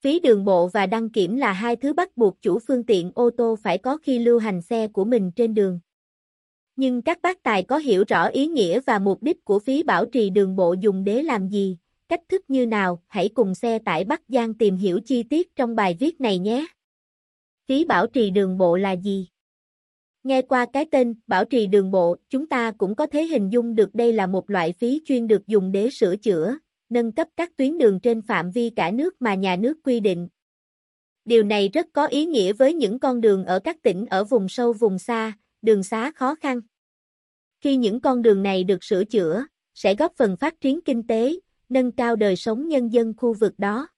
Phí đường bộ và đăng kiểm là hai thứ bắt buộc chủ phương tiện ô tô phải có khi lưu hành xe của mình trên đường. Nhưng các bác tài có hiểu rõ ý nghĩa và mục đích của phí bảo trì đường bộ dùng để làm gì, cách thức như nào, hãy cùng xe tải Bắc Giang tìm hiểu chi tiết trong bài viết này nhé. Phí bảo trì đường bộ là gì? Nghe qua cái tên bảo trì đường bộ, chúng ta cũng có thể hình dung được đây là một loại phí chuyên được dùng để sửa chữa, nâng cấp các tuyến đường trên phạm vi cả nước mà nhà nước quy định. Điều này rất có ý nghĩa với những con đường ở các tỉnh ở vùng sâu vùng xa, đường xá khó khăn. Khi những con đường này được sửa chữa, sẽ góp phần phát triển kinh tế, nâng cao đời sống nhân dân khu vực đó.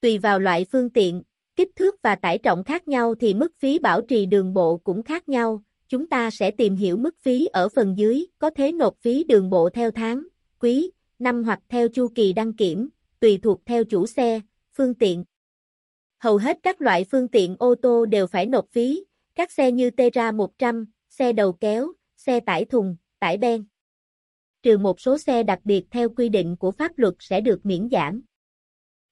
Tùy vào loại phương tiện, kích thước và tải trọng khác nhau thì mức phí bảo trì đường bộ cũng khác nhau. Chúng ta sẽ tìm hiểu mức phí ở phần dưới, có thể nộp phí đường bộ theo tháng, quý, năm hoặc theo chu kỳ đăng kiểm, tùy thuộc theo chủ xe, phương tiện. Hầu hết các loại phương tiện ô tô đều phải nộp phí, các xe như Tera 100, xe đầu kéo, xe tải thùng, tải ben. Trừ một số xe đặc biệt theo quy định của pháp luật sẽ được miễn giảm.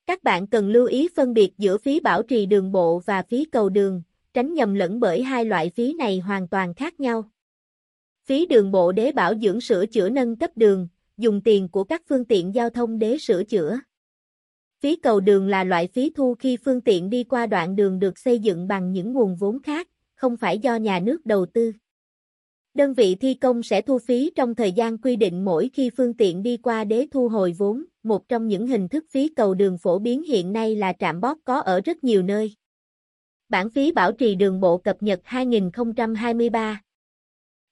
Các bạn cần lưu ý phân biệt giữa phí bảo trì đường bộ và phí cầu đường, tránh nhầm lẫn bởi hai loại phí này hoàn toàn khác nhau. Phí đường bộ để bảo dưỡng sửa chữa nâng cấp đường, dùng tiền của các phương tiện giao thông để sửa chữa. Phí cầu đường là loại phí thu khi phương tiện đi qua đoạn đường được xây dựng bằng những nguồn vốn khác, không phải do nhà nước đầu tư. Đơn vị thi công sẽ thu phí trong thời gian quy định mỗi khi phương tiện đi qua để thu hồi vốn. Một trong những hình thức phí cầu đường phổ biến hiện nay là trạm bót có ở rất nhiều nơi. Bản phí bảo trì đường bộ cập nhật 2023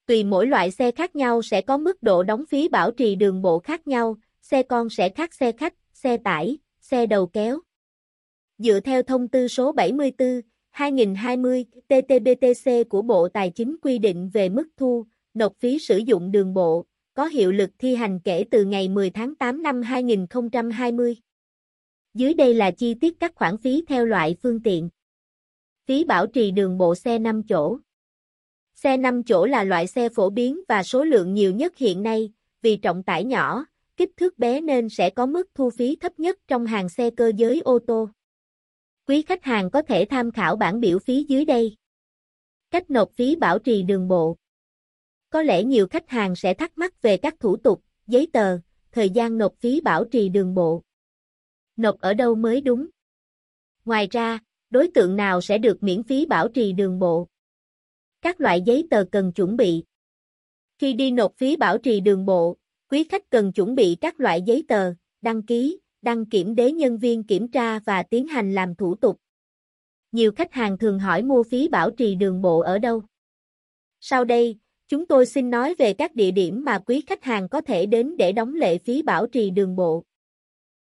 Tùy mỗi loại xe khác nhau sẽ có mức độ đóng phí bảo trì đường bộ khác nhau, xe con sẽ khác xe khách, xe tải, xe đầu kéo. Dựa theo thông tư số 74, 2020 TTBTC của Bộ Tài chính quy định về mức thu, nộp phí sử dụng đường bộ, có hiệu lực thi hành kể từ ngày 10 tháng 8 năm 2020. Dưới đây là chi tiết các khoản phí theo loại phương tiện. Phí bảo trì đường bộ xe 5 chỗ. Xe 5 chỗ là loại xe phổ biến và số lượng nhiều nhất hiện nay, vì trọng tải nhỏ, kích thước bé nên sẽ có mức thu phí thấp nhất trong hàng xe cơ giới ô tô. Quý khách hàng có thể tham khảo bản biểu phí dưới đây. Cách nộp phí bảo trì đường bộ. Có lẽ nhiều khách hàng sẽ thắc mắc về các thủ tục, giấy tờ, thời gian nộp phí bảo trì đường bộ. Nộp ở đâu mới đúng? Ngoài ra, đối tượng nào sẽ được miễn phí bảo trì đường bộ? Các loại giấy tờ cần chuẩn bị. Khi đi nộp phí bảo trì đường bộ, quý khách cần chuẩn bị các loại giấy tờ, đăng ký, đăng kiểm đế nhân viên kiểm tra và tiến hành làm thủ tục. Nhiều khách hàng thường hỏi mua phí bảo trì đường bộ ở đâu. Sau đây, chúng tôi xin nói về các địa điểm mà quý khách hàng có thể đến để đóng lệ phí bảo trì đường bộ.